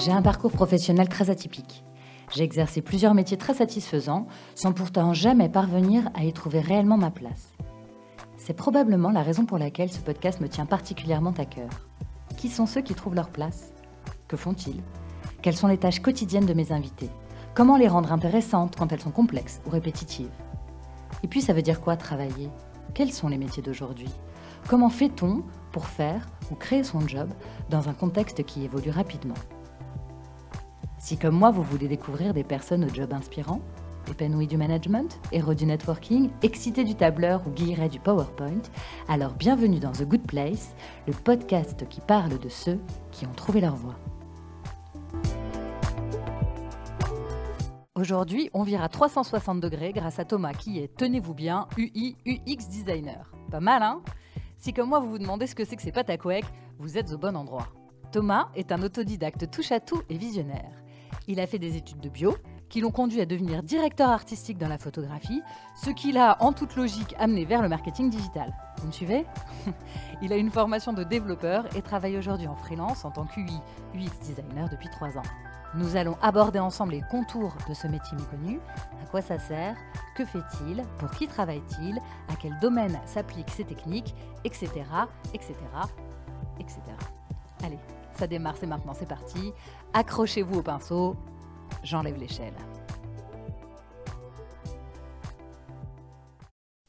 J'ai un parcours professionnel très atypique. J'ai exercé plusieurs métiers très satisfaisants sans pourtant jamais parvenir à y trouver réellement ma place. C'est probablement la raison pour laquelle ce podcast me tient particulièrement à cœur. Qui sont ceux qui trouvent leur place? Que font-ils? Quelles sont les tâches quotidiennes de mes invités? Comment les rendre intéressantes quand elles sont complexes ou répétitives? Et puis ça veut dire quoi travailler? Quels sont les métiers d'aujourd'hui? Comment fait-on pour faire ou créer son job dans un contexte qui évolue rapidement? Si comme moi vous voulez découvrir des personnes au job inspirant, épanouies du management, héros du networking, excités du tableur ou guillerets du PowerPoint, alors bienvenue dans The Good Place, le podcast qui parle de ceux qui ont trouvé leur voie. Aujourd'hui, on vire à 360 degrés grâce à Thomas qui est, tenez-vous bien, UI UX designer. Pas mal, hein? Si comme moi vous vous demandez ce que c'est que ces pâtes à vous êtes au bon endroit. Thomas est un autodidacte touche-à-tout et visionnaire. Il a fait des études de bio, qui l'ont conduit à devenir directeur artistique dans la photographie, ce qui l'a, en toute logique, amené vers le marketing digital. Vous me suivez? Il a une formation de développeur et travaille aujourd'hui en freelance en tant qu'UI, UX designer depuis trois ans. Nous allons aborder ensemble les contours de ce métier méconnu, à quoi ça sert, que fait-il, pour qui travaille-t-il, à quel domaine s'appliquent ces techniques, etc., etc., etc. Allez, ça démarre, c'est maintenant, c'est parti. Accrochez-vous au pinceau, j'enlève l'échelle.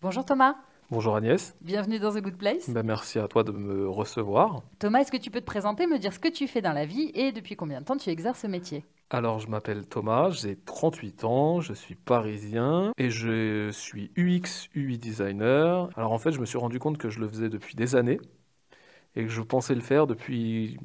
Bonjour Thomas. Bonjour Agnès. Bienvenue dans The Good Place. Ben, merci à toi de me recevoir. Thomas, est-ce que tu peux te présenter, me dire ce que tu fais dans la vie et depuis combien de temps tu exerces ce métier? Alors, je m'appelle Thomas, j'ai 38 ans, je suis parisien et je suis UX, UI designer. Alors, en fait, je me suis rendu compte que je le faisais depuis des années et que je pensais le faire depuis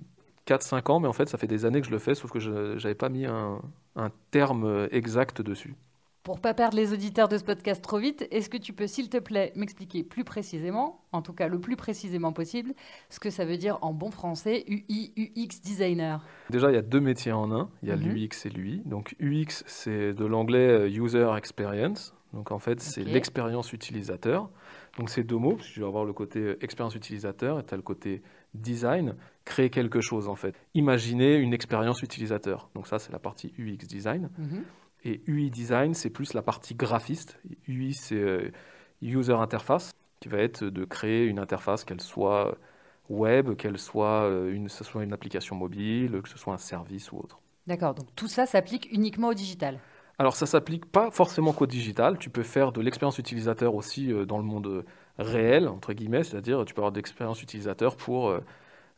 4-5 ans, mais en fait, ça fait des années que je le fais, sauf que je n'avais pas mis un, un terme exact dessus. Pour pas perdre les auditeurs de ce podcast trop vite, est-ce que tu peux, s'il te plaît, m'expliquer plus précisément, en tout cas le plus précisément possible, ce que ça veut dire en bon français UI, UX designer? Déjà, il y a deux métiers en un. Il y a Mhm. l'UX et l'UI. Donc, UX, c'est de l'anglais euh, User Experience. Donc, en fait, c'est l'expérience utilisateur. Donc, c'est deux mots, parce que tu vas avoir le côté euh, expérience utilisateur et tu as le côté design. Créer quelque chose, en fait. Imaginer une expérience utilisateur. Donc, ça, c'est la partie UX design. Mhm. Et UI design, c'est plus la partie graphiste. UI, c'est euh, user interface, qui va être de créer une interface, qu'elle soit web, qu'elle soit euh, une, ce soit une application mobile, que ce soit un service ou autre. D'accord, donc tout ça s'applique uniquement au digital. Alors ça s'applique pas forcément qu'au digital, tu peux faire de l'expérience utilisateur aussi euh, dans le monde euh, réel, entre guillemets, c'est-à-dire tu peux avoir de l'expérience utilisateur pour euh,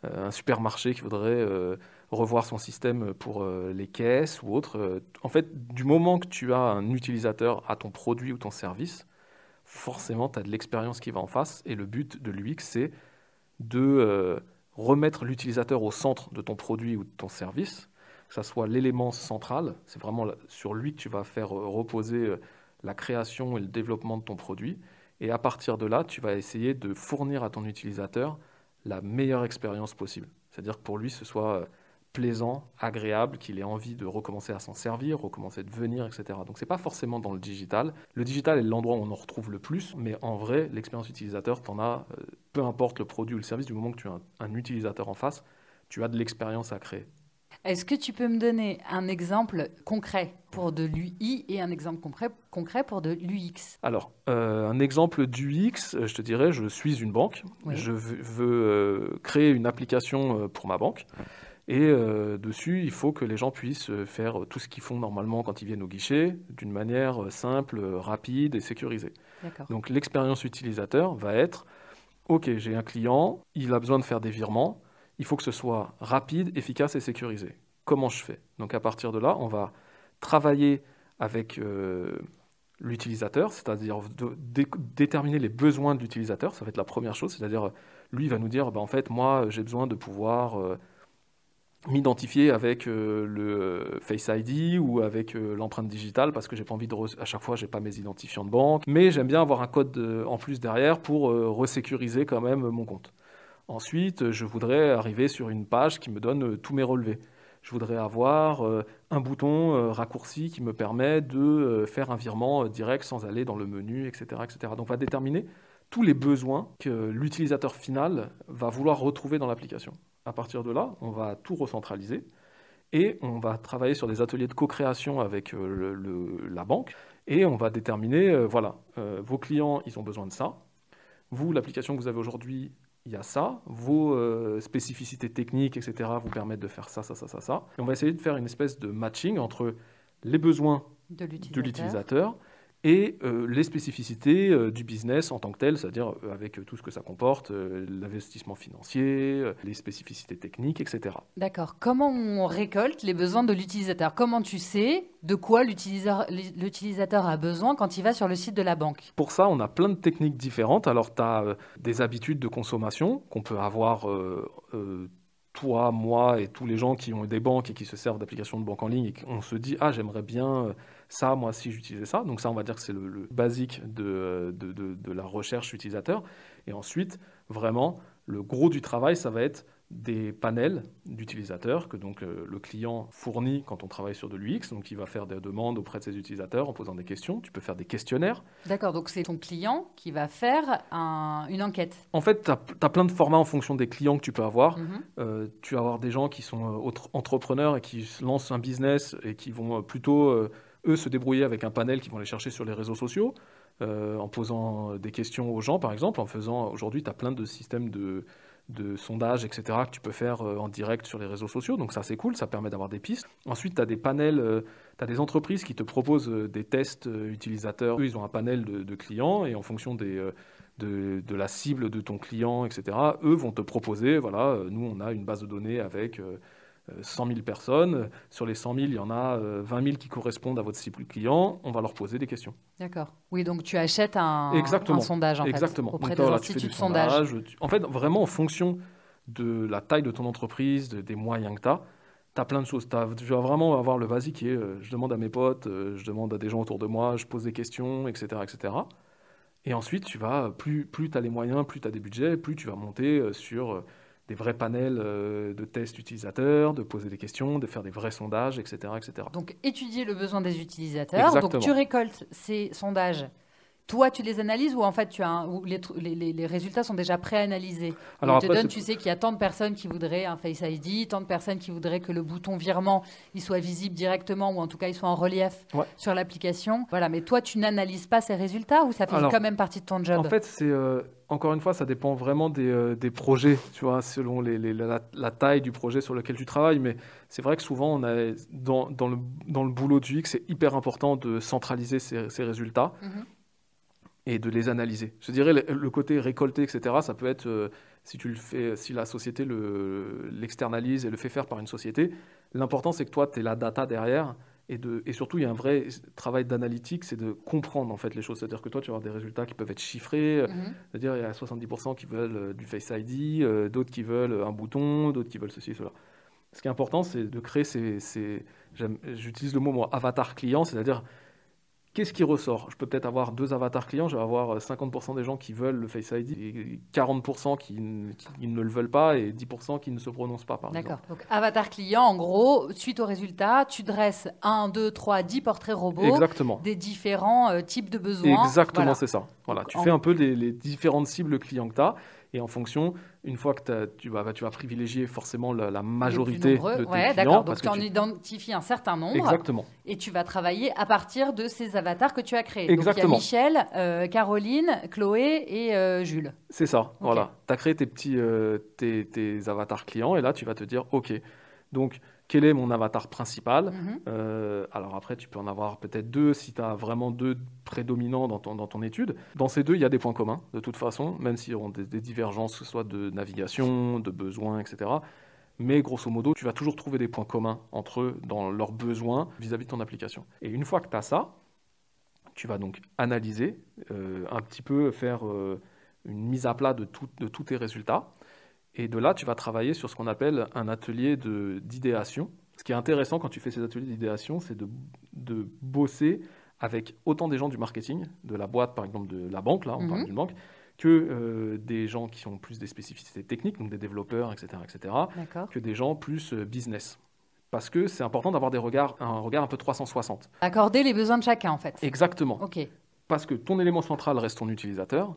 euh, un supermarché qui voudrait euh, revoir son système pour les caisses ou autre. En fait, du moment que tu as un utilisateur à ton produit ou ton service, forcément tu as de l'expérience qui va en face et le but de l'UX c'est de remettre l'utilisateur au centre de ton produit ou de ton service que ça soit l'élément central, c'est vraiment sur lui que tu vas faire reposer la création et le développement de ton produit. Et à partir de là, tu vas essayer de fournir à ton utilisateur la meilleure expérience possible. C'est-à-dire que pour lui, ce soit euh, plaisant, agréable, qu'il ait envie de recommencer à s'en servir, recommencer de venir, etc. Donc c'est pas forcément dans le digital. Le digital est l'endroit où on en retrouve le plus, mais en vrai, l'expérience utilisateur, t'en as, euh, peu importe le produit ou le service, du moment que tu as un utilisateur en face, tu as de l'expérience à créer. Est-ce que tu peux me donner un exemple concret pour de l'UI et un exemple concret, concret pour de l'UX Alors, euh, un exemple d'UX, euh, je te dirais, je suis une banque, Oui. je veux, veux, euh, créer une application pour ma banque, et euh, dessus, il faut que les gens puissent faire tout ce qu'ils font normalement quand ils viennent au guichet, d'une manière simple, rapide et sécurisée. Donc l'expérience utilisateur va être, OK, j'ai un client, il a besoin de faire des virements, il faut que ce soit rapide, efficace et sécurisé. Comment je fais Donc à partir de là, on va travailler avec euh, l'utilisateur, c'est-à-dire déterminer les besoins de l'utilisateur, ça va être la première chose, c'est-à-dire lui va nous dire, bah, en fait, moi j'ai besoin de pouvoir euh, m'identifier avec euh, le Face ID ou avec l'empreinte digitale parce que j'ai pas envie de à chaque fois j'ai pas mes identifiants de banque mais j'aime bien avoir un code en plus derrière pour resécuriser quand même mon compte. Ensuite, je voudrais arriver sur une page qui me donne tous mes relevés. Je voudrais avoir euh, un bouton euh, raccourci qui me permet de euh, faire un virement direct sans aller dans le menu, etc., etc. Donc, on va déterminer tous les besoins que l'utilisateur final va vouloir retrouver dans l'application. À partir de là, on va tout recentraliser Et on va travailler sur des ateliers de co-création avec la banque et on va déterminer, voilà, vos clients, ils ont besoin de ça. Vous, l'application que vous avez aujourd'hui, il y a ça. Vos euh, spécificités techniques, etc., vous permettent de faire ça, ça, ça, ça, ça. Et on va essayer de faire une espèce de matching entre les besoins De de l'utilisateur. Et euh, les spécificités euh, du business en tant que tel, c'est-à-dire euh, avec tout ce que ça comporte, l'investissement financier, les spécificités techniques, etc. D'accord. Comment on récolte les besoins de l'utilisateur? Comment tu sais de quoi l'utilisateur l'utilisateur a besoin quand il va sur le site de la banque? Pour ça, on a plein de techniques différentes. Alors, tu as des habitudes de consommation qu'on peut avoir, toi, moi et tous les gens qui ont des banques et qui se servent d'applications de banque en ligne. Et on se dit, ah, j'aimerais bien ça, moi, si j'utilisais ça. Donc, ça, on va dire que c'est le, le basique de, de, de- de la recherche utilisateur. Et ensuite, vraiment, le gros du travail, ça va être des panels d'utilisateurs que donc euh, le client fournit quand on travaille sur de l'UX. Donc, il va faire des demandes auprès de ses utilisateurs en posant des questions. Tu peux faire des questionnaires. D'accord, donc c'est ton client qui va faire un- une enquête. En fait, tu as, plein de formats en fonction des clients que tu peux avoir. Mhm. Euh, tu vas avoir des gens qui sont euh, entrepreneurs et qui lancent un business et qui vont plutôt, eux, se débrouiller avec un panel qui vont les chercher sur les réseaux sociaux, euh, en posant euh, des questions aux gens, par exemple, en faisant, aujourd'hui, tu as plein de systèmes de, de sondages, etc., que tu peux faire euh, en direct sur les réseaux sociaux. Donc ça, c'est cool, ça permet d'avoir des pistes. Ensuite, tu as des panels, tu as des entreprises qui te proposent euh, des tests euh, utilisateurs. Eux, ils ont un panel de, clients et en fonction des... euh, de, de la cible de ton client, etc. Eux vont te proposer, voilà, euh, nous on a une base de données avec euh, euh, 100 000 personnes. Sur les 100 000, il y en a euh, 20 000 qui correspondent à votre cible client. On va leur poser des questions. D'accord. Oui, donc tu achètes un, Exactement. un sondage en Exactement. fait, auprès Donc, des fais instituts de sondage. En fait, vraiment en fonction de la taille de ton entreprise, de- des moyens que tu as, tu as plein de choses. T'as- tu vas vraiment avoir le basique qui est euh, je demande à mes potes, euh, je demande à des gens autour de moi, je pose des questions, etc. etc. Et ensuite, tu vas, plus, plus tu as les moyens, plus tu as des budgets, plus tu vas monter euh, sur euh, des vrais panels euh, de tests utilisateurs, de poser des questions, de faire des vrais sondages, etc. etc. Donc étudier le besoin des utilisateurs. Donc tu récoltes ces sondages. Toi, tu les analyses ou en fait tu as un- ou les, résultats sont déjà préanalysés Alors te après, donne, tu sais qu'il y a tant de personnes qui voudraient un Face ID, tant de personnes qui voudraient que le bouton virement il soit visible directement ou en tout cas il soit en relief Ouais. sur l'application. Voilà, mais toi tu n'analyses pas ces résultats ou ça fait Alors, quand même partie de ton job? En fait, c'est euh, encore une fois, ça dépend vraiment des, euh, des projets, tu vois, selon les, la, la taille du projet sur lequel tu travailles. Mais c'est vrai que souvent, on a, dans, dans, le, dans le boulot du X, c'est hyper important de centraliser ces, ces résultats Mhm. Et de les analyser. Je dirais le, côté récolté, etc. Ça peut être euh, si tu le fais, si la société le- l'externalise et le fait faire par une société. L'important, c'est que toi, tu es la data derrière. Et, de, et surtout, il y a un vrai travail d'analytique, c'est de comprendre en fait les choses. C'est-à-dire que toi, tu vas avoir des résultats qui peuvent être chiffrés, Mhm. c'est-à-dire, il y a 70% qui veulent euh, du Face ID, euh, d'autres qui veulent un bouton, d'autres qui veulent ceci, cela. Ce qui est important, c'est de créer ces. J'utilise le mot moi, avatar client, c'est-à-dire qu'est-ce qui ressort? Je peux peut-être avoir deux avatars clients, je vais avoir euh, 50% des gens qui veulent le Face ID et 40% qui, ne le veulent pas et 10% qui ne se prononcent pas, par exemple. D'accord. Donc avatar client, en gros, suite au résultat, tu dresses 1, 2, 3, 10 portraits robots Exactement. des différents euh, types de besoins. Exactement, Voilà. c'est ça. Voilà, Donc, tu en- fais un peu les, les différentes cibles clients que tu as, et en fonction, une fois que t'as- tu, vas, tu vas privilégier forcément la, majorité nombreux. de tes Ouais, clients. d'accord. Donc parce tu en tu- identifies un certain nombre Exactement. et tu vas travailler à partir de ces avatars que tu as créés. Donc Exactement. il y a Michel, euh, Caroline, Chloé et euh, Jules. C'est ça, voilà. Tu as créé tes petits euh, tes, tes avatars clients, et là, tu vas te dire, OK, donc, quel est mon avatar principal Mhm. Euh, alors après, tu peux en avoir peut-être deux si tu as vraiment deux prédominants dans ton, dans ton étude. Dans ces deux, il y a des points communs, de toute façon, même s'il y auront des, des divergences, que ce soit de navigation, de besoins, etc. Mais grosso modo, tu vas toujours trouver des points communs entre eux dans leurs besoins vis-à-vis de ton application. Et une fois que tu as ça, tu vas donc analyser, euh, un petit peu faire euh, une mise à plat de, tout- de tous tes résultats. Et de là, tu vas travailler sur ce qu'on appelle un atelier d'idéation. Ce qui est intéressant quand tu fais ces ateliers d'idéation, c'est de, de bosser avec autant des gens du marketing, de la boîte par exemple, de la banque, là on parle Mhm. d'une banque, que euh, des gens qui ont plus des spécificités techniques, donc des développeurs, etc., etc., que des gens plus euh, business. Parce que c'est important d'avoir des regards, un regard un peu 360. Accorder les besoins de chacun en fait. Exactement. Ok. Parce que ton élément central reste ton utilisateur,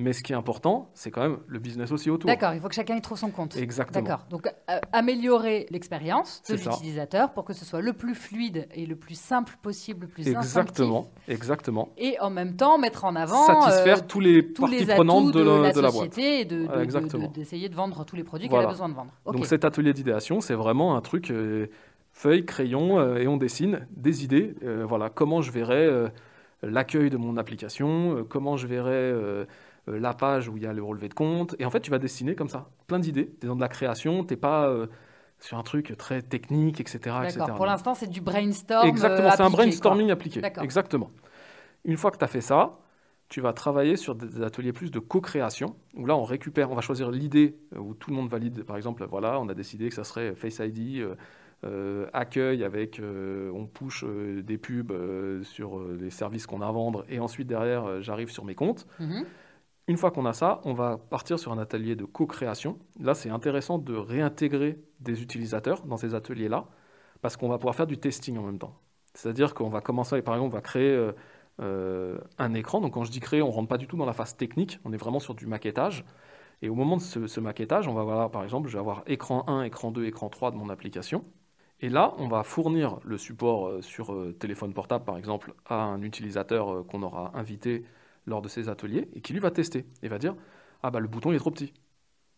Mais ce qui est important, c'est quand même le business aussi autour. D'accord, il faut que chacun y trouve son compte. Exactement. D'accord. Donc, euh, améliorer l'expérience de l'utilisateur pour que ce soit le plus fluide et le plus simple possible, le plus Exactement, instinctif. exactement. Et en même temps, mettre en avant Satisfaire euh, tous les tous parties les prenantes de, de, la, de la société et de- d'essayer de, vendre tous les produits Voilà. qu'elle a besoin de vendre. Donc cet atelier d'idéation, c'est vraiment un truc euh, feuille, crayon, et on dessine des idées. Voilà, comment je verrais l'accueil de mon application, comment je verrais la page où il y a le relevé de compte. Et en fait, tu vas dessiner comme ça, plein d'idées. Tu es dans de la création, tu n'es pas euh, sur un truc très technique, etc. etc. Pour l'instant, c'est du brainstorm. Exactement, euh, c'est un brainstorming quoi. appliqué. Exactement. Une fois que tu as fait ça, tu vas travailler sur des ateliers plus de co-création, où là on récupère, on va choisir l'idée euh, où tout le monde valide. Par exemple, voilà, on a décidé que ça serait Face ID, euh, euh, accueil avec, euh, on push euh, des pubs euh, sur euh, les services qu'on a à vendre, et ensuite derrière euh, j'arrive sur mes comptes. Mhm. Une fois qu'on a ça, on va partir sur un atelier de co-création. Là, c'est intéressant de réintégrer des utilisateurs dans ces ateliers-là, parce qu'on va pouvoir faire du testing en même temps. C'est-à-dire qu'on va commencer, par exemple, on va créer euh, euh, un écran. Donc, quand je dis créer, on ne rentre pas du tout dans la phase technique, on est vraiment sur du maquettage. Et au moment de ce, maquettage, on va voir, par exemple, je vais avoir écran 1, écran 2, écran 3 de mon application. Et là, on va fournir le support euh, sur téléphone portable, par exemple, à un utilisateur qu'on aura invité lors de ces ateliers et qui lui va tester et va dire ah bah le bouton il est trop petit.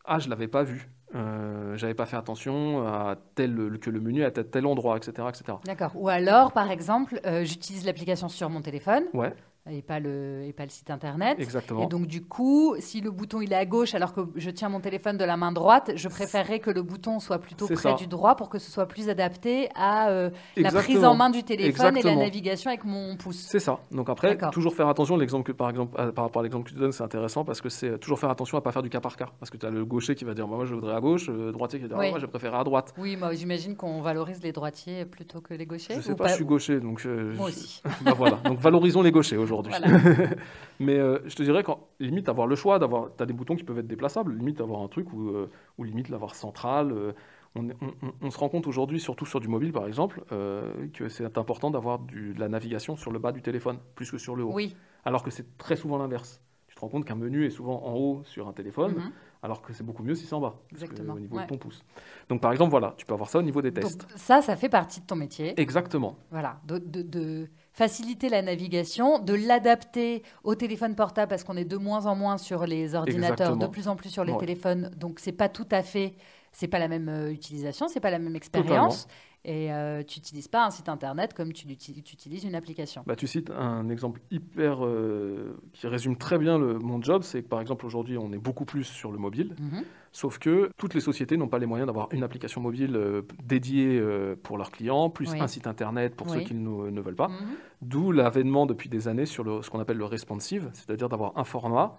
Ah je l'avais pas vu. Euh, j'avais pas fait attention à tel que le menu est à tel, tel endroit etc etc D'accord. Ou alors, par exemple, euh, j'utilise l'application sur mon téléphone. Ouais et pas le, et pas le site internet. exactement Et donc, du coup, si le bouton il est à gauche alors que je tiens mon téléphone de la main droite, je préférerais que le bouton soit plutôt près ça. du droit pour que ce soit plus adapté à euh, la prise en main du téléphone et la navigation avec mon pouce. c'est ça donc après toujours faire attention l'exemple que par exemple euh, par rapport à l'exemple que tu donnes c'est intéressant parce que c'est euh, toujours faire attention à pas faire du cas par cas parce que tu as le gaucher qui va dire moi je voudrais à gauche le droitier qui va dire Oui. Ah, moi je préfère à droite Oui, moi j'imagine qu'on valorise les droitiers plutôt que les gauchers. je sais ou pas, je suis gaucher donc euh, Moi je- aussi. bah voilà donc valorisons les gauchers aujourd'hui Voilà. Mais euh, je te dirais, quand, limite, avoir le choix, d'avoir, t'as des boutons qui peuvent être déplaçables, limite avoir un truc euh, ou limite l'avoir central. euh, on, on- on- on se rend compte aujourd'hui, surtout sur du mobile par exemple, euh, que c'est important d'avoir de la navigation sur le bas du téléphone, plus que sur le haut. Oui. Alors que c'est très souvent l'inverse. Tu te rends compte qu'un menu est souvent en haut sur un téléphone, Mhm. Alors que c'est beaucoup mieux si c'est en bas, Exactement, au niveau ouais. de ton pouce. Donc par exemple, voilà, tu peux avoir ça au niveau des tests. Donc, ça, ça fait partie de ton métier. Exactement. Voilà, de, de- de faciliter la navigation, de l'adapter au téléphone portable parce qu'on est de moins en moins sur les ordinateurs, Exactement. de plus en plus sur les Ouais. téléphones. Donc c'est pas tout à fait, c'est pas la même euh, utilisation, c'est pas la même expérience. Et euh, tu n'utilises pas un site internet comme tu, utilises une application. Bah, tu cites un exemple hyper euh, qui résume très bien le, mon job, c'est que par exemple aujourd'hui on est beaucoup plus sur le mobile, Mhm. sauf que toutes les sociétés n'ont pas les moyens d'avoir une application mobile euh, dédiée pour leurs clients, plus Oui. un site internet pour ceux qui ne, ne veulent pas. Mhm. D'où l'avènement depuis des années sur le- ce qu'on appelle le responsive, c'est-à-dire d'avoir un format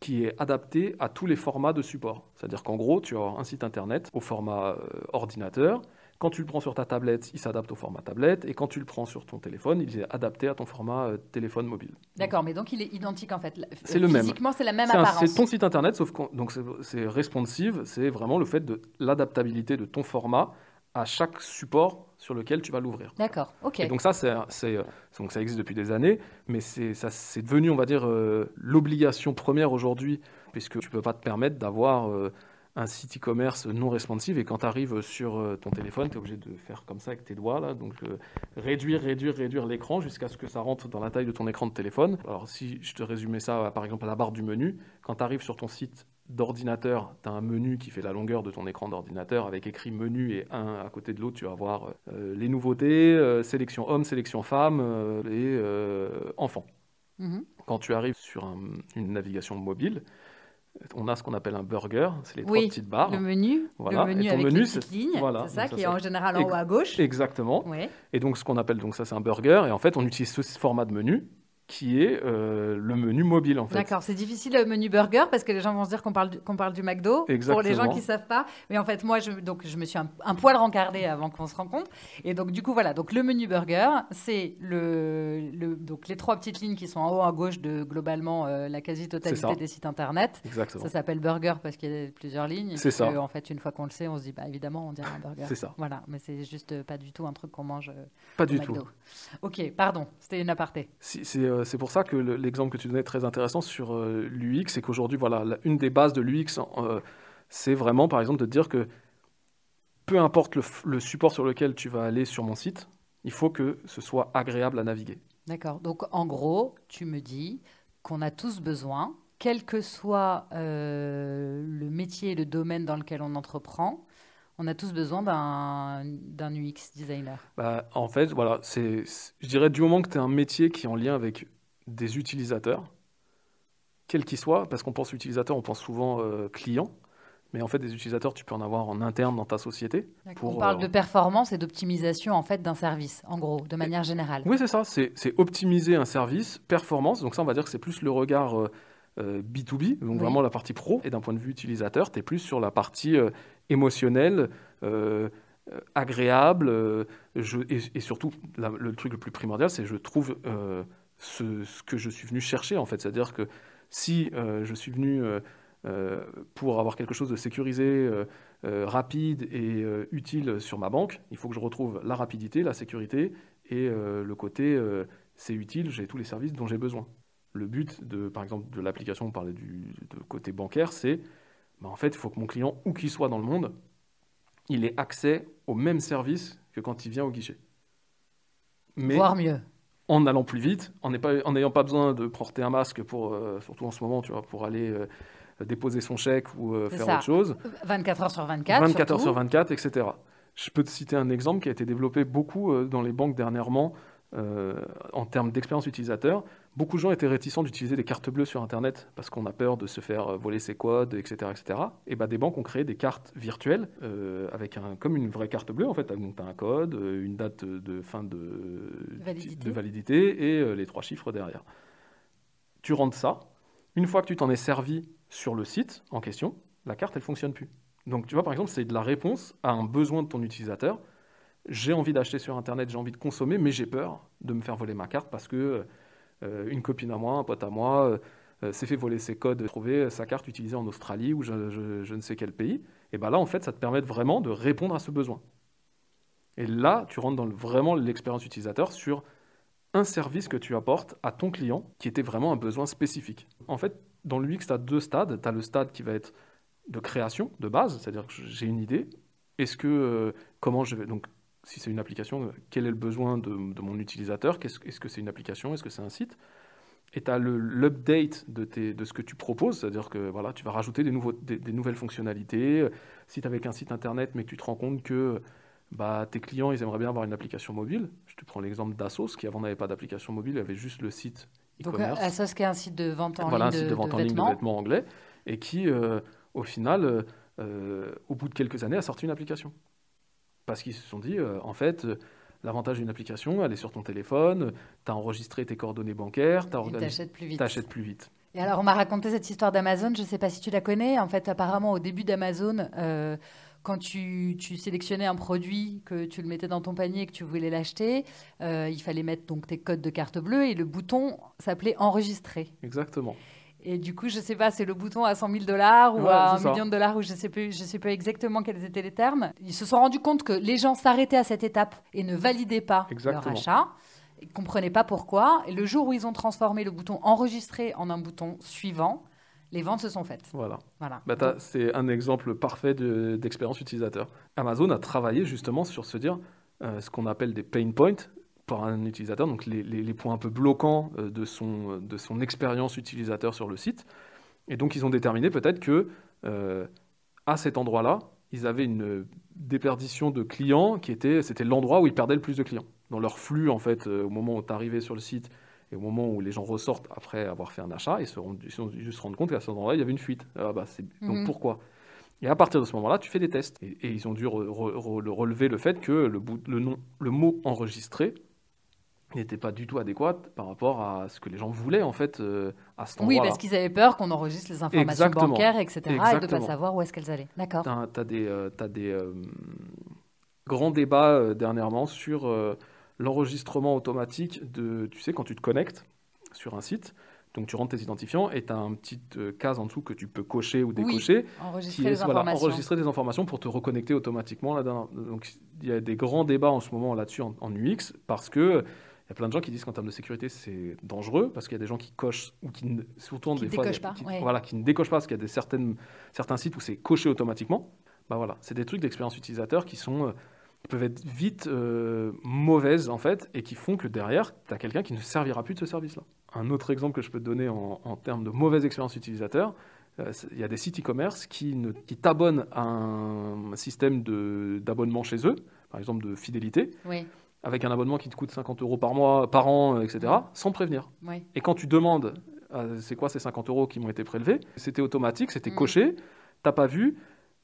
qui est adapté à tous les formats de support. C'est-à-dire qu'en gros, tu as un site internet au format ordinateur. Quand tu le prends sur ta tablette, il s'adapte au format tablette. Et quand tu le prends sur ton téléphone, il est adapté à ton format euh, téléphone mobile. D'accord, mais donc il est identique en fait. C'est le même. Physiquement, c'est la même apparence. C'est ton site internet, sauf que donc c'est- responsive, c'est vraiment le fait de l'adaptabilité de ton format à chaque support sur lequel tu vas l'ouvrir. D'accord, ok. Et donc ça, c'est, euh, donc ça existe depuis des années, mais c'est, ça, c'est devenu, on va dire, euh, l'obligation première aujourd'hui, puisque tu peux pas te permettre d'avoir euh, un site e-commerce non responsive, et quand tu arrives sur euh, ton téléphone, tu es obligé de faire comme ça avec tes doigts, là, donc euh, réduire, réduire, réduire l'écran jusqu'à ce que ça rentre dans la taille de ton écran de téléphone. Alors si je te résumais ça, par exemple, à la barre du menu, quand tu arrives sur ton site d'ordinateur, tu as un menu qui fait la longueur de ton écran d'ordinateur avec écrit menu et un à côté de l'autre, tu vas voir euh, les nouveautés, euh, sélection homme, sélection femme et enfant. Mhm. Quand tu arrives sur un- une navigation mobile, on a ce qu'on appelle un burger, c'est les Oui, trois petites barres. Le menu, Voilà, le menu et ton avec menu, les c'est- petites lignes, voilà, c'est ça donc ça, qui est en général en haut à gauche. Exactement. Et donc ce qu'on appelle, donc ça c'est un burger, et en fait on utilise ce format de menu qui est euh, le menu mobile en fait. D'accord, c'est difficile le menu burger parce que les gens vont se dire qu'on parle, du- qu'on parle du McDo. Pour les gens Exactement. qui ne savent pas. Mais en fait, moi, je, donc, je me suis un, un poil rencardée avant qu'on se rencontre. Et donc, du coup, voilà. Donc, le menu burger, c'est le, le- donc, les trois petites lignes qui sont en haut à gauche de globalement euh, la quasi-totalité des sites internet. Exactement. Ça s'appelle burger parce qu'il y a plusieurs lignes. et C'est ça. que, En fait, une fois qu'on le sait, on se dit, bah, évidemment, on dirait un burger. C'est ça. Voilà, mais c'est juste euh, pas du tout un truc qu'on mange euh, Pas au du McDo. tout. Ok, pardon, c'était une aparté. Si- c'est, euh, c'est pour ça que le- l'exemple que tu donnais est très intéressant sur euh, l'UX, c'est qu'aujourd'hui, voilà, une des bases de l'UX, euh, c'est vraiment, par exemple, de dire que peu importe le, le support sur lequel tu vas aller sur mon site, il faut que ce soit agréable à naviguer. D'accord. Donc, en gros, tu me dis qu'on a tous besoin, quel que soit le métier et le domaine dans lequel on entreprend, on a tous besoin d'un UX designer. Bah, en fait, voilà, c'est, je dirais du moment que tu as un métier qui est en lien avec des utilisateurs, quels qu'ils soient, parce qu'on pense utilisateur, on pense souvent euh, client, mais en fait, des utilisateurs, tu peux en avoir en interne dans ta société. Pour, on parle euh, de performance et d'optimisation en fait d'un service, en gros, de manière générale. Oui, c'est ça, c'est, optimiser un service, performance, donc ça, on va dire que c'est plus le regard euh, euh, B2B, donc Oui. vraiment la partie pro, et d'un point de vue utilisateur, tu es plus sur la partie émotionnelle, euh, agréable, euh, et, surtout, le truc le plus primordial, c'est je trouve euh, ce, que je suis venu chercher, en fait. C'est-à-dire que si je suis venu pour avoir quelque chose de sécurisé, rapide et utile sur ma banque, il faut que je retrouve la rapidité, la sécurité et le côté c'est utile, j'ai tous les services dont j'ai besoin. Le but de, par exemple, de l'application, on parlait du côté bancaire, c'est bah, en fait, il faut que mon client, où qu'il soit dans le monde, il ait accès au même service que quand il vient au guichet. Mais Voire mieux. en allant plus vite, en n'ayant pas, besoin de porter un masque pour, euh, surtout en ce moment, tu vois, pour aller euh, déposer son chèque ou euh, faire ça. autre chose. 24 heures sur 24. 24 heures surtout. sur 24, etc. Je peux te citer un exemple qui a été développé beaucoup dans les banques dernièrement euh, en termes d'expérience utilisateur. Beaucoup de gens étaient réticents d'utiliser des cartes bleues sur Internet parce qu'on a peur de se faire voler ses codes, etc. etc. Et ben, des banques ont créé des cartes virtuelles euh, avec un, comme une vraie carte bleue. En fait, tu as un code, euh, une date de fin de Validité. de validité et euh, les trois chiffres derrière. Tu rentres ça. Une fois que tu t'en es servi sur le site en question, la carte, elle fonctionne plus. Donc, tu vois, par exemple, c'est de la réponse à un besoin de ton utilisateur. J'ai envie d'acheter sur Internet, j'ai envie de consommer, mais j'ai peur de me faire voler ma carte parce que euh, une copine à moi, un pote à moi, euh, euh, s'est fait voler ses codes, trouver sa carte utilisée en Australie ou je, ne sais quel pays. Et bien là, en fait, ça te permet vraiment de répondre à ce besoin. Et là, tu rentres dans le- vraiment l'expérience utilisateur sur un service que tu apportes à ton client qui était vraiment un besoin spécifique. En fait, dans l'UX, tu as deux stades. Tu as le stade qui va être de création, de base, c'est-à-dire que j'ai une idée. Est-ce que, comment je vais, donc, si c'est une application, quel est le besoin de, de mon utilisateur? Est-ce que c'est une application? Est-ce que c'est un site? Et tu as l'update de, tes- de ce que tu proposes, c'est-à-dire que voilà, tu vas rajouter des, nouveaux, des, des nouvelles fonctionnalités. Si tu avec un site internet, mais que tu te rends compte que bah, tes clients, ils aimeraient bien avoir une application mobile. Je te prends l'exemple d'Asos, qui avant n'avait pas d'application mobile, il avait juste le site Donc, e-commerce. Asos, qui est un site de vente en voilà, un ligne de, site de vente de en ligne de vêtements. vêtements anglais, et qui, euh, au final, euh, euh, au bout de quelques années, a sorti une application. Parce qu'ils se sont dit, euh, en fait, euh, l'avantage d'une application, elle est sur ton téléphone, tu as enregistré tes coordonnées bancaires, tu Et t'achètes plus vite. achètes plus vite. Et alors, on m'a raconté cette histoire d'Amazon. Je ne sais pas si tu la connais. En fait, apparemment, au début d'Amazon, euh, quand tu, tu sélectionnais un produit, que tu le mettais dans ton panier et que tu voulais l'acheter, euh, il fallait mettre donc tes codes de carte bleue et le bouton s'appelait enregistrer. Exactement. Et du coup, je sais pas, c'est le bouton à 100 000 dollars ou Ouais, à un c'est ça. million de dollars ou je sais plus, je sais pas exactement quels étaient les termes. Ils se sont rendus compte que les gens s'arrêtaient à cette étape et ne validaient pas Exactement. leur achat. Ils comprenaient pas pourquoi. Et le jour où ils ont transformé le bouton enregistrer en un bouton suivant, les ventes se sont faites. Voilà. Voilà. Bah, c'est un exemple parfait de- d'expérience utilisateur. Amazon a travaillé justement sur se dire euh, ce qu'on appelle des pain points pour un utilisateur, donc les, les- les points un peu bloquants euh, de son, de son expérience utilisateur sur le site. Et donc ils ont déterminé peut-être que euh, à cet endroit-là, ils avaient une déperdition de clients qui était, c'était l'endroit où ils perdaient le plus de clients. Dans leur flux, en fait, euh, au moment où tu arrivais sur le site et au moment où les gens ressortent après avoir fait un achat, ils se rendent, ils se compte qu'à cet endroit-là, il y avait une fuite. Ah bah, c'est- Donc Mhm. pourquoi? Et à partir de ce moment-là, tu fais des tests. Et, et ils ont dû re- re- re- le relever le fait que le, bout- le, nom, le mot enregistré n'était pas du tout adéquat par rapport à ce que les gens voulaient en fait euh, à cet Oui, endroit-là. parce qu'ils avaient peur qu'on enregistre les informations Exactement. bancaires, etc. et de ne pas savoir où est-ce qu'elles allaient. D'accord. Tu as, des, euh, des euh, grands débats euh, dernièrement sur l'enregistrement automatique de, tu sais, quand tu te connectes sur un site, donc tu rentres tes identifiants et tu as un petit euh, case en dessous que tu peux cocher ou décocher, qui Enregistrer est les voilà, informations. enregistrer des informations pour te reconnecter automatiquement. Donc il y a des grands débats en ce moment là-dessus en, en UX parce que Il y a plein de gens qui disent qu'en termes de sécurité, c'est dangereux parce qu'il y a des gens qui cochent ou qui ne, surtout des fois, pas, voilà, qui ne décochent pas parce qu'il y a des certaines, certains sites où c'est coché automatiquement. Bah voilà, c'est des trucs d'expérience utilisateur qui sont peuvent être vite euh, mauvaises en fait et qui font que derrière, tu as quelqu'un qui ne servira plus de ce service-là. Un autre exemple que je peux te donner en, termes de mauvaise expérience utilisateur, euh, il y a des sites e-commerce qui, qui t'abonnent à un système d'abonnement chez eux, par exemple de fidélité, avec un abonnement qui te coûte 50 euros par mois, par an, etc., sans prévenir. Et quand tu demandes, euh, c'est quoi ces 50 euros qui m'ont été prélevés, c'était automatique, c'était mm. coché, t'as pas vu,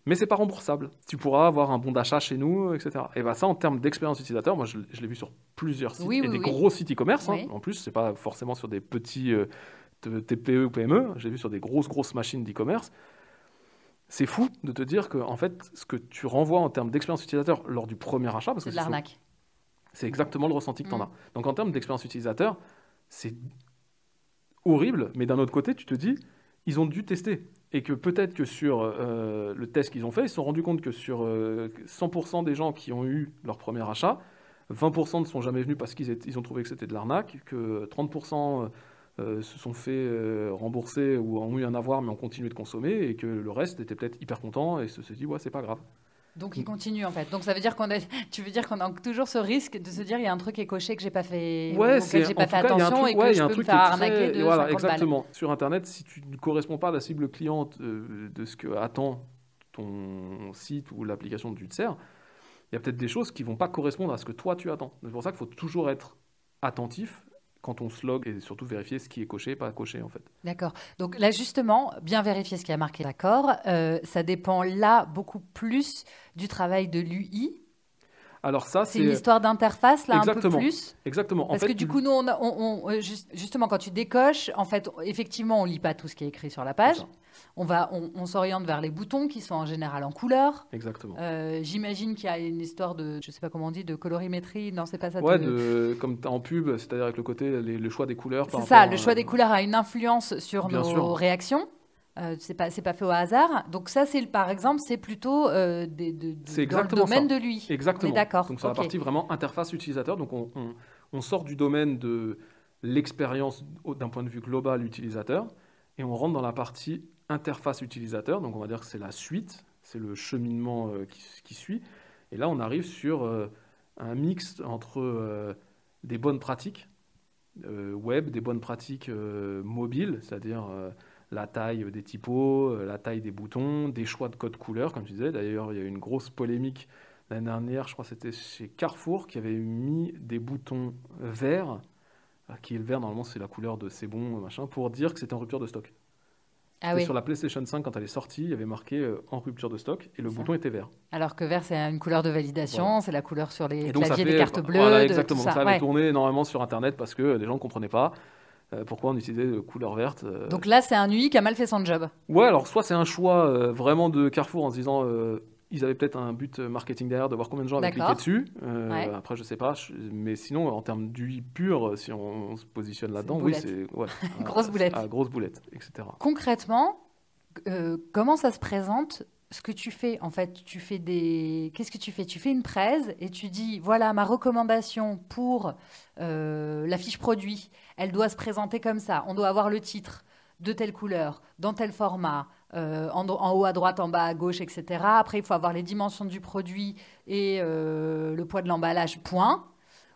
mais c'est pas remboursable. Tu pourras avoir un bon d'achat chez nous, etc. Et bah ça, en termes d'expérience utilisateur, moi je, l'ai vu sur plusieurs sites et des gros sites e-commerce. Hein. En plus, c'est pas forcément sur des petits euh, TPE ou PME. J'ai vu sur des grosses grosses machines d'e-commerce. C'est fou de te dire que en fait, ce que tu renvoies en termes d'expérience utilisateur lors du premier achat, parce que c'est l'arnaque. C'est exactement le ressenti que tu en mm. as. Donc en termes d'expérience utilisateur, c'est horrible, mais d'un autre côté, tu te dis, ils ont dû tester et que peut-être que sur euh, le test qu'ils ont fait, ils se sont rendus compte que sur 100% euh, des gens qui ont eu leur premier achat, 20% ne sont jamais venus parce qu'ils ont trouvé que c'était de l'arnaque, que 30% euh, se sont fait rembourser ou ont eu un avoir mais ont continué de consommer, et que le reste était peut-être hyper content et se, se dit ouais c'est pas grave. Donc il continue en fait. Donc ça veut dire qu'on a, tu veux dire qu'on a toujours ce risque de se dire il y a un truc qui est coché que j'ai pas fait, ouais, j'ai pas fait attention et que je peux me faire arnaquer de voilà, exactement. Sur internet, si tu ne corresponds pas à la cible cliente euh, de ce que attend ton site ou l'application dont tu te sers, il y a peut-être des choses qui vont pas correspondre à ce que toi tu attends. C'est pour ça qu'il faut toujours être attentif quand on se log et surtout vérifier ce qui est coché, pas coché en fait. D'accord. Donc là justement, bien vérifier ce qui a marqué d'accord, euh, ça dépend là beaucoup plus du travail de l'UI. Alors ça, c'est une histoire d'interface là un peu plus. Exactement. Parce que du coup, nous, on, euh, justement, quand tu décoches, en fait, effectivement, on lit pas tout ce qui est écrit sur la page on va, on, s'oriente vers les boutons qui sont en général en couleur. Exactement. Euh, j'imagine qu'il y a une histoire de, je sais pas comment on dit, de colorimétrie. Non, c'est pas ça. Ouais, de... comme en pub, c'est-à-dire avec le côté, le choix des couleurs. C'est ça, le choix des couleurs a une influence sur nos réactions. Euh, c'est pas c'est pas fait au hasard. Donc ça c'est par exemple c'est plutôt euh, des, de, dans le domaine de lui. Exactement. D'accord. Donc c'est la partie vraiment interface utilisateur. Donc on, on sort du domaine de l'expérience d'un point de vue global utilisateur et on rentre dans la partie interface utilisateur, donc on va dire que c'est la suite, c'est le cheminement euh, qui, suit. Et là, on arrive sur euh, un mix entre euh, des bonnes pratiques web, des bonnes pratiques mobiles, c'est-à-dire la taille des typos, la taille des boutons, des choix de code couleur, comme tu disais. D'ailleurs, il y a eu une grosse polémique l'année dernière, je crois que c'était chez Carrefour, qui avait mis des boutons verts, qui est le vert, normalement c'est la couleur de c'est bon, machin, pour dire que c'était en rupture de stock. Ah Sur la PlayStation 5, quand elle est sortie, il y avait marqué euh, en rupture de stock et le bouton était vert. Alors que vert, c'est une couleur de validation, c'est la couleur sur les claviers des cartes bleues. Voilà, exactement. ça, ça avait tourné énormément sur Internet parce que les gens ne comprenaient pas euh, pourquoi on utilisait de couleur verte. Euh. Donc là, c'est un UI qui a mal fait son job. Ouais, alors soit c'est un choix vraiment de Carrefour en se disant ils avaient peut-être un but marketing derrière de voir combien de gens avaient cliqué dessus. Euh, après, je sais pas. mais sinon, en termes d'UI pur, si on, se positionne là-dedans, oui, c'est. grosse boulette. À, grosse boulette, etc. Concrètement, euh, comment ça se présente ce que tu fais, en fait, tu fais des. Qu'est-ce que tu fais? Tu fais une presse et tu dis voilà ma recommandation pour euh, la fiche produit. Elle doit se présenter comme ça. On doit avoir le titre de telle couleur, dans tel format, euh, en, haut à droite, en bas à gauche, etc. Après, il faut avoir les dimensions du produit et euh, le poids de l'emballage, point.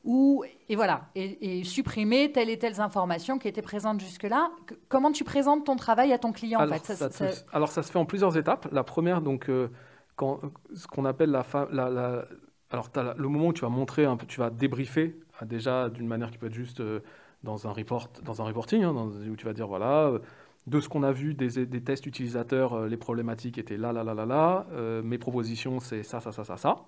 Ou, et voilà, et, supprimer telles et telles informations qui étaient présentes jusque-là. Comment tu présentes ton travail à ton client alors, en fait? Ça, alors, ça se fait en plusieurs étapes. La première, donc, euh, quand, ce qu'on appelle la, la, alors, as le moment où tu vas montrer un peu, tu vas débriefer déjà d'une manière qui peut être juste dans un report, dans un reporting, hein, où tu vas dire voilà, de ce qu'on a vu des, tests utilisateurs, euh, les problématiques étaient là, là, là, là, là. Euh, mes propositions, c'est ça, ça, ça, ça, ça.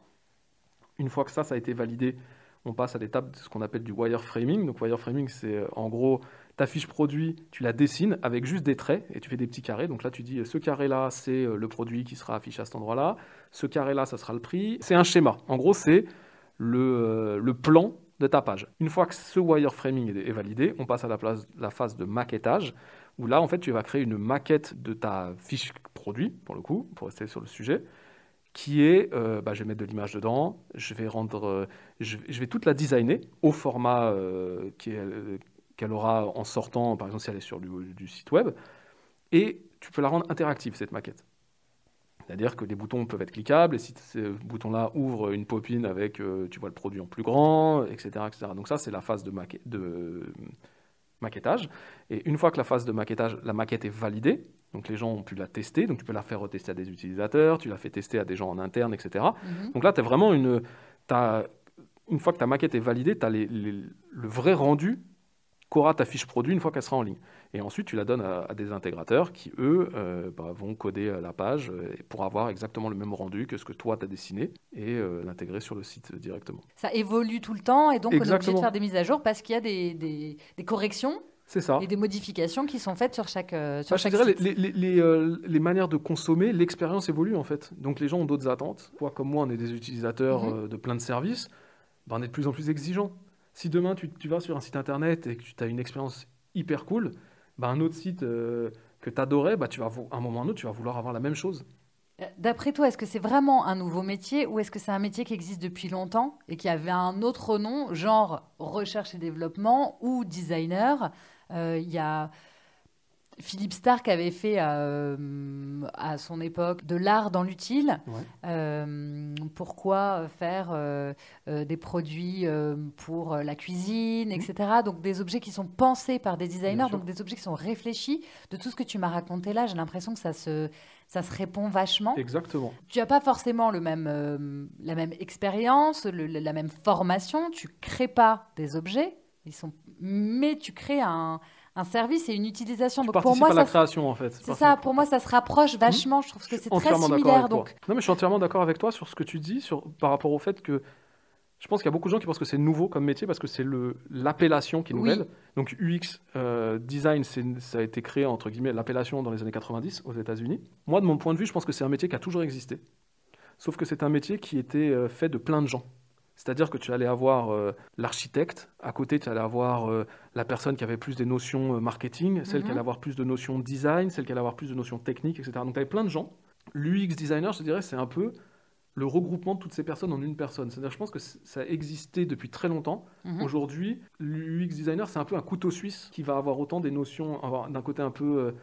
Une fois que ça, ça a été validé, on passe à l'étape de ce qu'on appelle du wireframing. Donc wireframing, c'est euh, en gros ta fiche produit, tu la dessines avec juste des traits et tu fais des petits carrés. Donc là, tu dis ce carré-là, c'est le produit qui sera affiché à cet endroit-là. Ce carré-là, ça sera le prix. C'est un schéma. En gros, c'est le, le plan de ta page. Une fois que ce wireframing est validé, on passe à la, place, la phase de maquettage où là, en fait, tu vas créer une maquette de ta fiche produit, pour le coup, pour rester sur le sujet, qui est, euh, bah, je vais mettre de l'image dedans, je vais rendre, euh, je, vais toute la designer au format euh, qu'elle aura en sortant, par exemple si elle est sur du, site web, et tu peux la rendre interactive cette maquette. C'est-à-dire que les boutons peuvent être cliquables, et si ce bouton-là ouvre une popine avec, tu vois le produit en plus grand, etc. etc. Donc ça, c'est la phase de, maquet- de maquettage. Et une fois que la phase de maquettage, la maquette est validée, donc les gens ont pu la tester, donc tu peux la faire retester à des utilisateurs, tu la fais tester à des gens en interne, etc. Mhm. Donc là, tu as vraiment une... une fois que ta maquette est validée, tu as le vrai rendu qu'aura ta fiche produit une fois qu'elle sera en ligne. Et ensuite, tu la donnes à, à des intégrateurs qui, eux, euh, bah, vont coder euh, la page euh, pour avoir exactement le même rendu que ce que toi, tu as dessiné et euh, l'intégrer sur le site directement. Ça évolue tout le temps et donc on est obligé de faire des mises à jour parce qu'il y a des, des- des corrections C'est ça. et des modifications qui sont faites sur chaque, euh, sur Bah, je chaque dirais, site. les, les- les, euh, les manières de consommer, l'expérience évolue en fait. Donc les gens ont d'autres attentes. Toi comme moi, on est des utilisateurs Mhm. euh, de plein de services, bah, on est de plus en plus exigeants. Si demain tu, vas sur un site internet et que tu as une expérience hyper cool, bah, un autre site euh, que tu adorais, bah, tu vas, à un moment ou un autre, tu vas vouloir avoir la même chose. Euh, D'après toi, est-ce que c'est vraiment un nouveau métier ou est-ce que c'est un métier qui existe depuis longtemps et qui avait un autre nom, genre recherche et développement ou designer? Euh, Il y a Philippe Stark avait fait euh, à son époque de l'art dans l'utile. Ouais. Euh, pourquoi faire euh, des produits pour la cuisine, etc. Donc des objets qui sont pensés par des designers, donc des objets qui sont réfléchis. De tout ce que tu m'as raconté là, j'ai l'impression que ça se, ça se répond vachement. Exactement. Tu n'as pas forcément le même, la même expérience, la même formation. Tu crées pas des objets, ils sont, mais tu crées un, un service et une utilisation. Tu Donc pour moi, à la ça, création en fait. c'est ça. Pour moi, ça se rapproche vachement. Je trouve que c'est très similaire. Donc Non, mais je suis entièrement d'accord avec toi sur ce que tu dis sur, par rapport au fait que je pense qu'il y a beaucoup de gens qui pensent que c'est nouveau comme métier parce que c'est l'appellation qui est Oui. nouvelle. Donc UX euh, design, ça a été créé entre guillemets l'appellation dans les années 90 aux États-Unis. Moi, de mon point de vue, je pense que c'est un métier qui a toujours existé. Sauf que c'est un métier qui était euh, fait de plein de gens. C'est-à-dire que tu allais avoir euh, l'architecte, à côté tu allais avoir euh, la personne qui avait plus des notions euh, marketing, celle qui Mhm. allait avoir plus de notions design, celle qui allait avoir plus de notions techniques, etc. Donc tu avais plein de gens. L'UX designer, je te dirais, c'est un peu le regroupement de toutes ces personnes en une personne. C'est-à-dire, je pense que ça a existé depuis très longtemps. Mhm. Aujourd'hui, l'UX designer, c'est un peu un couteau suisse qui va avoir autant des notions, d'un côté un peu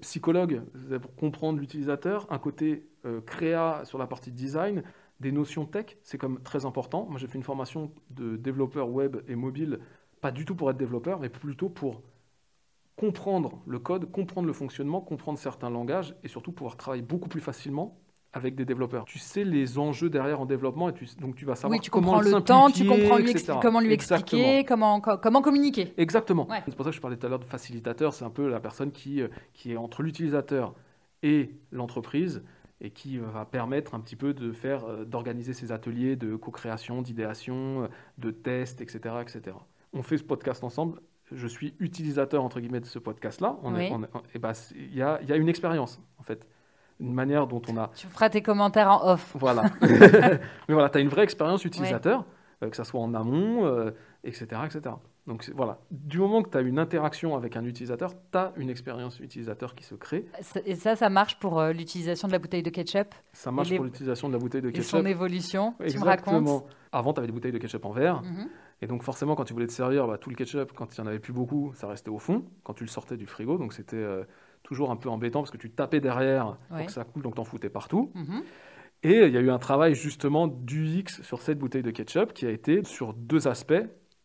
psychologue, pour comprendre l'utilisateur, un côté créa sur la partie design, des notions tech, c'est comme très important. Moi, j'ai fait une formation de développeur web et mobile, pas du tout pour être développeur, mais plutôt pour comprendre le code, comprendre le fonctionnement, comprendre certains langages et surtout pouvoir travailler beaucoup plus facilement avec des développeurs. Tu sais les enjeux derrière en développement et tu, donc tu vas savoir oui, tu comment comprends le temps, tu comprends lui comment lui Exactement. expliquer, comment, co- comment communiquer. Exactement. Ouais. C'est pour ça que je parlais tout à l'heure de facilitateur. C'est un peu la personne qui, euh, qui est entre l'utilisateur et l'entreprise et qui euh, va permettre un petit peu de faire, euh, d'organiser ces ateliers de co-création, d'idéation, euh, de tests, etc., etc. On fait ce podcast ensemble. Je suis utilisateur entre guillemets de ce podcast-là. On est- Oui. on est- et ben, c'est- il y a, il y a une expérience en fait, une manière dont on a Tu feras tes commentaires en off. voilà. Mais voilà, tu as une vraie expérience utilisateur, euh, que ça soit en amont, euh, etc., etc. Donc voilà, du moment que tu as une interaction avec un utilisateur, tu as une expérience utilisateur qui se crée. Et ça, ça marche pour euh, l'utilisation de la bouteille de ketchup Ça marche les- pour l'utilisation de la bouteille de et son ketchup. évolution. Tu me Exactement. racontes Avant, tu avais des bouteilles de ketchup en verre. Mhm. Et donc forcément, quand tu voulais te servir, bah, tout le ketchup, quand il n'y en avait plus beaucoup, ça restait au fond, quand tu le sortais du frigo. Donc c'était euh, toujours un peu embêtant parce que tu tapais derrière Ouais. pour que ça coule, donc t'en foutais partout. Mhm. Et il y a eu un travail justement d'UX sur cette bouteille de ketchup qui a été sur deux aspects.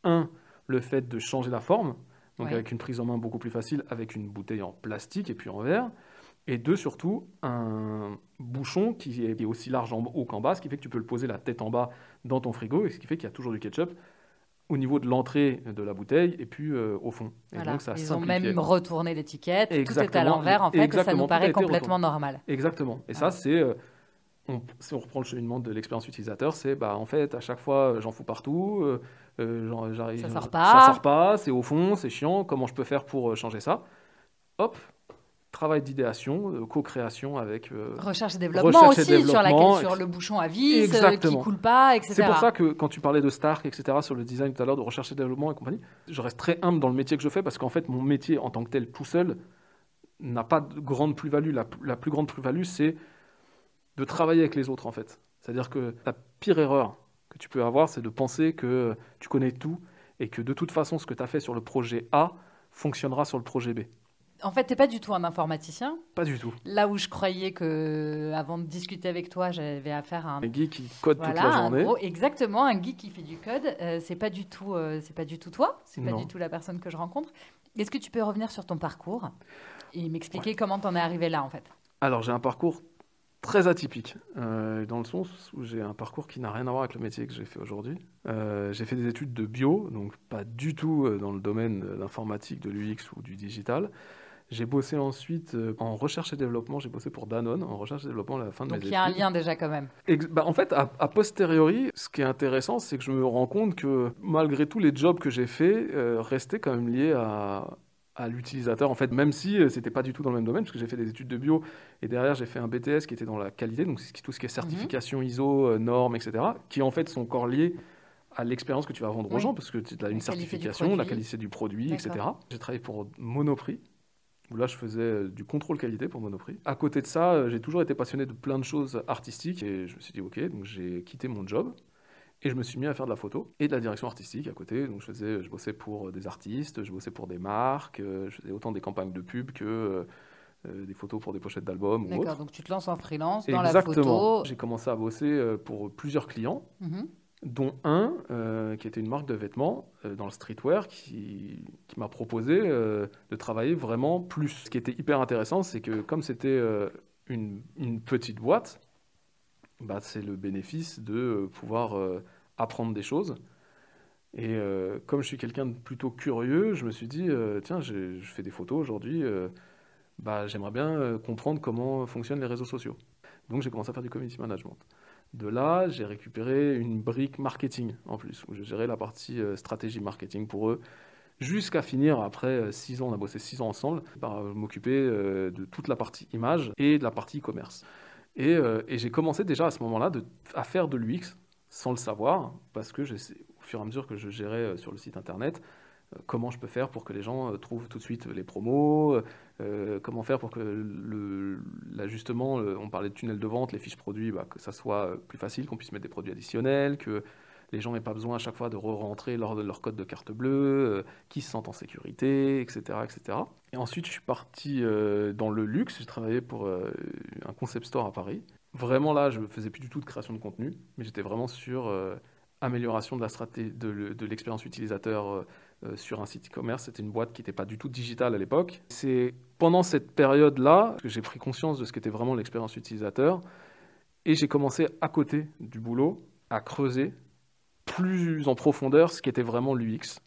Un, le fait de changer la forme, donc Ouais. avec une prise en main beaucoup plus facile avec une bouteille en plastique et puis en verre. Et deux, surtout, un bouchon qui est, aussi large en haut qu'en bas, ce qui fait que tu peux le poser la tête en bas dans ton frigo, et ce qui fait qu'il y a toujours du ketchup au niveau de l'entrée de la bouteille et puis euh, au fond. Et Voilà. donc ça Ils ont même retourné l'étiquette. Tout est à l'envers, en fait, et ça nous paraît complètement normal. Exactement. Et Ah. ça, c'est. euh, on- si on reprend le cheminement de l'expérience utilisateur, c'est bah, en fait, à chaque fois, j'en fous partout. euh, euh, j'arrive- Ça sort Ça pas. sort pas, c'est au fond, c'est chiant. Comment je peux faire pour euh, changer ça? Hop, travail d'idéation, euh, co-création avec. euh, Recherche et développement Recherche et aussi, sur, laquelle, sur le bouchon à vis, euh, qui coule pas, etc. C'est pour ça que quand tu parlais de Stark, etc., sur le design tout à l'heure, de recherche et développement et compagnie, je reste très humble dans le métier que je fais parce qu'en fait, mon métier en tant que tel, tout seul, n'a pas de grande plus-value. La, la plus grande plus-value, c'est de travailler avec les autres en fait. C'est-à-dire que ta pire erreur que tu peux avoir, c'est de penser que tu connais tout et que de toute façon, ce que tu as fait sur le projet A fonctionnera sur le projet B. En fait, tu n'es pas du tout un informaticien. Pas du tout. Là où je croyais que, avant de discuter avec toi, j'avais affaire à un, un geek qui code toute la journée. exactement, un geek qui fait du code. Euh, c'est pas du tout, euh, c'est pas du tout toi. C'est pas du tout la personne que je rencontre. Est-ce que tu peux revenir sur ton parcours et m'expliquer comment tu en es arrivé là, en fait? Alors, j'ai un parcours très atypique, euh, dans le sens où j'ai un parcours qui n'a rien à voir avec le métier que j'ai fait aujourd'hui. Euh, j'ai fait des études de bio, donc pas du tout euh, dans le domaine de l'informatique, de l'UX ou du digital. J'ai bossé ensuite en recherche et développement, j'ai bossé pour Danone en recherche et développement à la fin de donc mes études. Donc il y a un lien déjà quand même. bah, en fait, à, posteriori, ce qui est intéressant, c'est que je me rends compte que malgré tous les jobs que j'ai faits, restaient quand même liés à, à l'utilisateur, en fait, même si ce euh, c'était pas du tout dans le même domaine, parce que j'ai fait des études de bio et derrière j'ai fait un BTS qui était dans la qualité, donc tout ce qui est certification ISO, euh, normes, etc., qui en fait sont encore liés à l'expérience que tu vas vendre aux gens, parce que tu as une certification, la qualité du produit, etc. J'ai travaillé pour Monoprix, où là je faisais euh, du contrôle qualité pour Monoprix. À côté de ça, j'ai toujours été passionné de plein de choses artistiques et je me suis dit ok, donc j'ai quitté mon job et je me suis mis à faire de la photo et de la direction artistique à côté. Donc je, faisais, je bossais pour des artistes, je bossais pour des marques, euh, je faisais autant des campagnes de pub que euh, euh, des photos pour des pochettes d'albums ou D'accord, donc tu te lances en freelance dans la photo. Exactement. J'ai commencé à bosser pour plusieurs clients, mhm. dont un qui était une marque de vêtements dans le streetwear qui, qui m'a proposé de travailler vraiment plus. Ce qui était hyper intéressant, c'est que comme c'était une, une petite boîte, bah, c'est le bénéfice de euh, pouvoir euh, apprendre des choses. Et euh, comme je suis quelqu'un de plutôt curieux, je me suis dit, tiens, je fais des photos aujourd'hui, bah, j'aimerais bien comprendre comment fonctionnent les réseaux sociaux. Donc j'ai commencé à faire du community management. De là, j'ai récupéré une brique marketing en plus, où je gérais la partie stratégie marketing pour eux, jusqu'à finir, après six ans, on a bossé six ans ensemble, par m'occuper de toute la partie image et de la partie e-commerce. Euh, et, j'ai commencé déjà à ce moment-là à faire de l'UX sans le savoir, parce que au fur et à mesure que je gérais euh, sur le site internet, euh, comment je peux faire pour que les gens trouvent tout de suite les promos, comment faire pour que l'ajustement, on parlait de tunnel de vente, les fiches produits, bah, que ça soit plus facile, qu'on puisse mettre des produits additionnels, que les gens n'aient pas besoin à chaque fois de re-rentrer leur, leur, code de carte bleue, qu'ils se sentent en sécurité, etc., etc. Et ensuite, je suis parti euh, dans le luxe. J'ai travaillé pour euh, un concept store à Paris. Vraiment là, je ne faisais plus du tout de création de contenu, mais j'étais vraiment sur euh, amélioration de la stratégie, de, l'expérience utilisateur sur un site e-commerce. C'était une boîte qui n'était pas du tout digitale à l'époque. C'est pendant cette période-là que j'ai pris conscience de ce qu'était vraiment l'expérience utilisateur et j'ai commencé à côté du boulot à creuser plus en profondeur ce qui était vraiment l'UX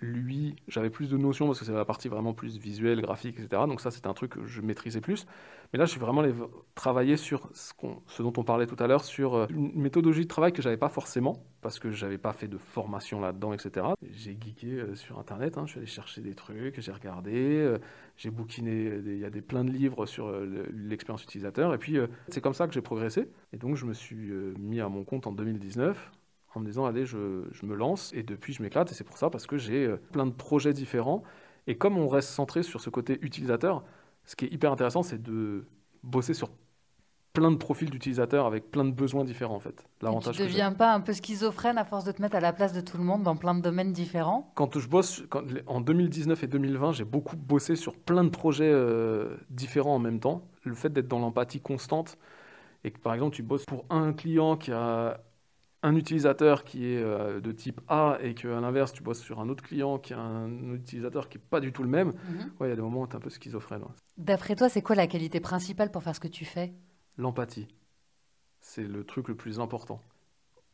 lui, j'avais plus de notions parce que c'est la partie vraiment plus visuelle, graphique, etc. Donc ça, c'était un truc que je maîtrisais plus. Mais là, je suis vraiment allé travailler sur ce, dont on parlait tout à l'heure, sur euh, une méthodologie de travail que j'avais pas forcément parce que j'avais pas fait de formation là-dedans, etc. J'ai geeké euh, sur Internet. Hein. je suis allé chercher des trucs, j'ai regardé, euh, j'ai bouquiné. Il y a des plein de livres sur l'expérience utilisateur. Et puis, c'est comme ça que j'ai progressé. Et donc, je me suis mis à mon compte en 2019 en me disant allez, je, me lance et depuis je m'éclate et c'est pour ça parce que j'ai euh, plein de projets différents et comme on reste centré sur ce côté utilisateur, ce qui est hyper intéressant c'est de bosser sur plein de profils d'utilisateurs avec plein de besoins différents en fait. L'avantage. Tu ne deviens pas un peu schizophrène à force de te mettre à la place de tout le monde dans plein de domaines différents? Quand je bosse, en 2019 et 2020, j'ai beaucoup bossé sur plein de projets euh, différents en même temps. Le fait d'être dans l'empathie constante et que par exemple tu bosses pour un client qui a un utilisateur qui est euh, de type A et qu'à l'inverse, tu bosses sur un autre client qui a un utilisateur qui n'est pas du tout le même, mhm. il y a des moments où tu es un peu schizophrène. D'après toi, c'est quoi la qualité principale pour faire ce que tu fais? L'empathie. C'est le truc le plus important.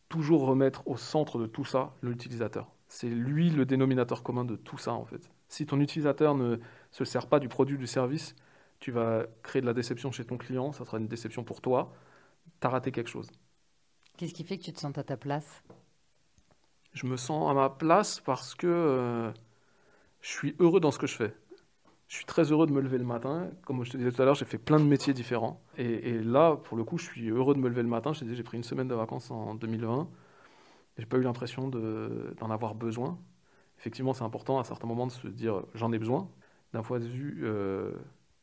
Toujours remettre au centre de tout ça l'utilisateur. C'est lui le dénominateur commun de tout ça, en fait. Si ton utilisateur ne se sert pas du produit ou du service, tu vas créer de la déception chez ton client, ça sera une déception pour toi, tu as raté quelque chose. Qu'est-ce qui fait que tu te sens à ta place? Je me sens à ma place parce que euh, je suis heureux dans ce que je fais. Je suis très heureux de me lever le matin. Comme je te disais tout à l'heure, j'ai fait plein de métiers différents. Et, là, pour le coup, je suis heureux de me lever le matin. Je j'ai pris une semaine de vacances en 2020. J'ai pas eu l'impression d'en avoir besoin. Effectivement, c'est important à certains moments de se dire j'en ai besoin. D'un point de vue euh,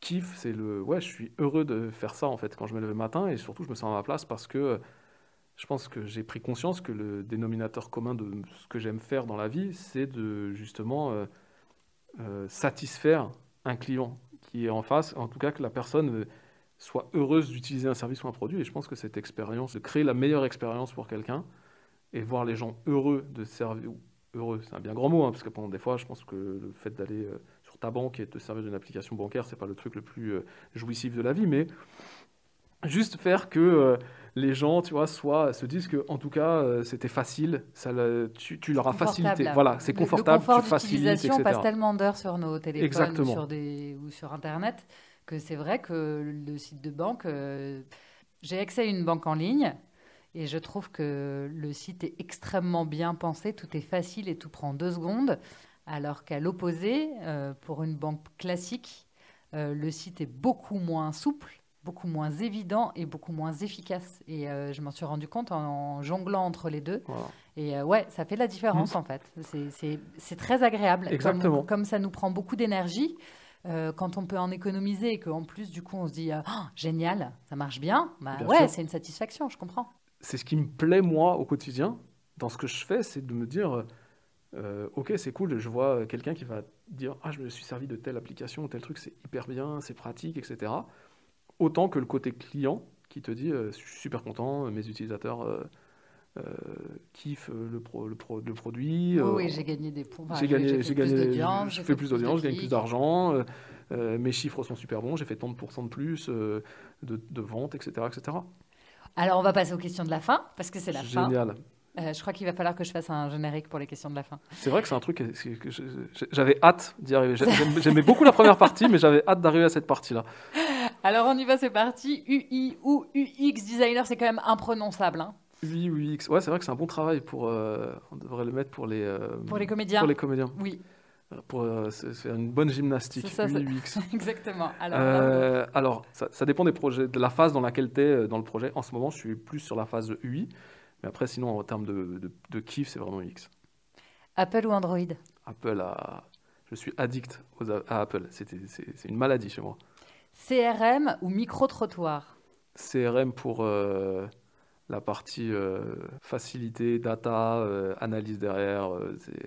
kiffe, c'est le. Ouais, je suis heureux de faire ça en fait quand je me lève le matin et surtout je me sens à ma place parce que je pense que j'ai pris conscience que le dénominateur commun de ce que j'aime faire dans la vie, c'est de justement euh, euh, satisfaire un client qui est en face, en tout cas que la personne soit heureuse d'utiliser un service ou un produit. Et je pense que cette expérience, de créer la meilleure expérience pour quelqu'un et voir les gens heureux de servir, heureux, c'est un bien grand mot, hein, parce que pendant des fois, je pense que le fait d'aller euh, sur ta banque et de te servir d'une application bancaire, c'est pas le truc le plus jouissif de la vie, mais juste faire que les gens, tu vois, soit se disent que, en tout cas, euh, c'était facile, ça, tu, tu, leur as facilité. Voilà, c'est confortable, le, tu facilites, On passe tellement d'heures sur nos téléphones ou sur, des, ou sur Internet que c'est vrai que le site de banque, euh, j'ai accès à une banque en ligne et je trouve que le site est extrêmement bien pensé, tout est facile et tout prend deux secondes, alors qu'à l'opposé, euh, pour une banque classique, le site est beaucoup moins souple beaucoup moins évident et beaucoup moins efficace. Et euh, je m'en suis rendu compte en, jonglant entre les deux. Et euh, ouais, ça fait la différence mm. en fait. C'est très agréable. Exactement. Comme, ça nous prend beaucoup d'énergie, euh, quand on peut en économiser et qu'en plus, du coup, on se dit oh, génial, ça marche bien, bah, ouais, c'est une satisfaction, je comprends. C'est ce qui me plaît, moi, au quotidien, dans ce que je fais, c'est de me dire. ok, c'est cool, je vois quelqu'un qui va dire Ah, je me suis servi de telle application, tel truc, c'est hyper bien, c'est pratique, etc autant que le côté client qui te dit euh, je suis super content, mes utilisateurs euh, euh, kiffent le, pro, le, pro, le produit. oui, j'ai gagné des points. j'ai gagné, j'ai gagné, je fais plus d'audience, je gagne plus d'argent, mes chiffres sont super bons, j'ai fait tant de pourcents de plus de, de ventes, etc., etc. Alors, on va passer aux questions de la fin, parce que c'est la fin. Génial. je crois qu'il va falloir que je fasse un générique pour les questions de la fin. C'est vrai que c'est un truc que, j'avais hâte d'y arriver. J'aimais beaucoup la première partie, mais j'avais hâte d'arriver à cette partie-là. Alors on y va, c'est parti. UI ou UX designer, c'est quand même imprononçable. Hein. UI, UX. Ouais, c'est vrai que c'est un bon travail pour. Euh, on devrait le mettre pour les. Euh, pour les comédiens. Pour les comédiens. Oui. Pour euh, faire une bonne gymnastique. Ça, UI, UX. Exactement. Alors, alors ça, dépend des projets, de la phase dans laquelle tu es dans le projet. En ce moment, je suis plus sur la phase UI. Mais après, sinon, en termes de, de, kiff, c'est vraiment UX. Apple ou Android? Apple, je suis addict à Apple. C'est une maladie chez moi. CRM ou micro-trottoir? CRM pour euh, la partie euh, facilité, data, euh, analyse derrière,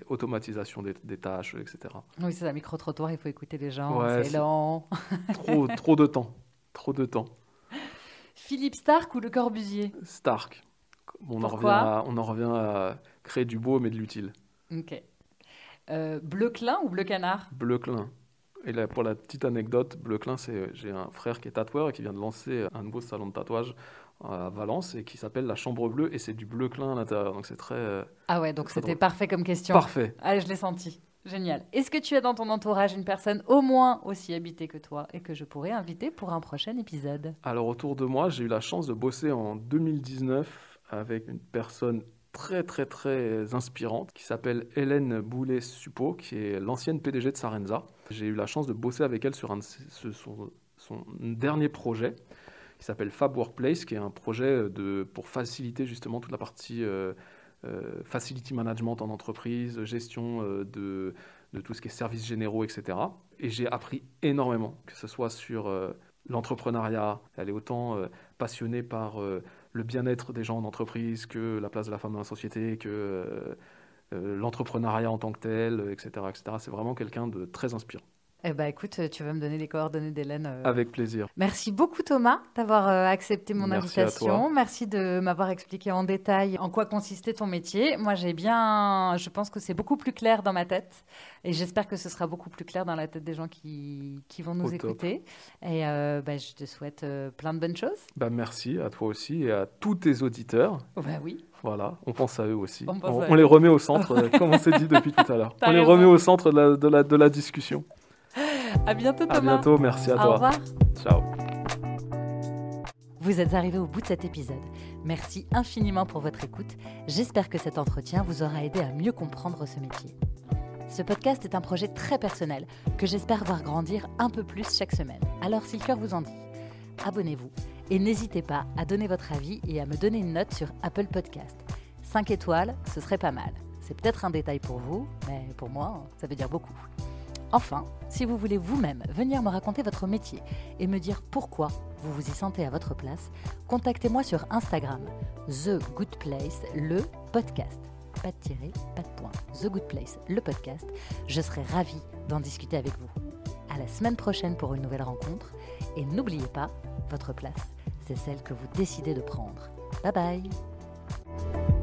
automatisation des, tâches, etc. Oui, c'est ça, micro-trottoir, il faut écouter les gens, c'est lent. trop, trop de temps, trop de temps. Philippe Stark ou Le Corbusier? Stark. On en, revient on en revient à créer du beau mais de l'utile. Ok. bleu clin ou bleu canard? Bleu clin. Et là, pour la petite anecdote, Bleu Clin, c'est j'ai un frère qui est tatoueur et qui vient de lancer un nouveau salon de tatouage à Valence et qui s'appelle la Chambre Bleue et c'est du bleu clin à l'intérieur. Donc c'est très. Euh, ah ouais, donc c'était parfait comme question. Parfait. Allez, je l'ai senti. Génial. Est-ce que tu as dans ton entourage une personne au moins aussi habitée que toi et que je pourrais inviter pour un prochain épisode? Alors autour de moi, j'ai eu la chance de bosser en 2019 avec une personne très très très inspirante qui s'appelle Hélène Boulet-Suppo, qui est l'ancienne PDG de Sarenza. J'ai eu la chance de bosser avec elle sur son, dernier projet qui s'appelle Fab Workplace, qui est un projet de, pour faciliter justement toute la partie euh, euh, facility management en entreprise, gestion euh, de, de, tout ce qui est services généraux, etc. Et j'ai appris énormément, que ce soit sur l'entrepreneuriat. Elle est autant passionnée par le bien-être des gens en entreprise, que la place de la femme dans la société, que euh, euh, l'entrepreneuriat en tant que tel, etc. etc. C'est vraiment quelqu'un de très inspirant. Eh ben, écoute, tu vas me donner les coordonnées d'Hélène. Euh. Avec plaisir. Merci beaucoup Thomas d'avoir euh, accepté mon invitation. Merci de m'avoir expliqué en détail en quoi consistait ton métier. Moi, j'ai bien, je pense que c'est beaucoup plus clair dans ma tête et j'espère que ce sera beaucoup plus clair dans la tête des gens qui, qui vont nous écouter. Et euh, bah, je te souhaite plein de bonnes choses. Bah, merci à toi aussi et à tous tes auditeurs. Oh, bah oui. Voilà, on pense à eux aussi. On, les remet au centre, comme on s'est dit depuis tout à l'heure. On les remet au centre de la, de la discussion. À bientôt Thomas. À bientôt, merci à toi. Au revoir. Ciao. Vous êtes arrivé au bout de cet épisode. Merci infiniment pour votre écoute. J'espère que cet entretien vous aura aidé à mieux comprendre ce métier. Ce podcast est un projet très personnel que j'espère voir grandir un peu plus chaque semaine. Alors si le cœur vous en dit, abonnez-vous et n'hésitez pas à donner votre avis et à me donner une note sur Apple Podcast. 5 étoiles, ce serait pas mal. C'est peut-être un détail pour vous, mais pour moi, ça veut dire beaucoup. Enfin, si vous voulez vous-même venir me raconter votre métier et me dire pourquoi vous vous y sentez à votre place, contactez-moi sur Instagram, The Good Place, le podcast. Pas de tirer, pas de point. The Good Place, le podcast. Je serai ravie d'en discuter avec vous. À la semaine prochaine pour une nouvelle rencontre. Et n'oubliez pas, votre place, c'est celle que vous décidez de prendre. Bye bye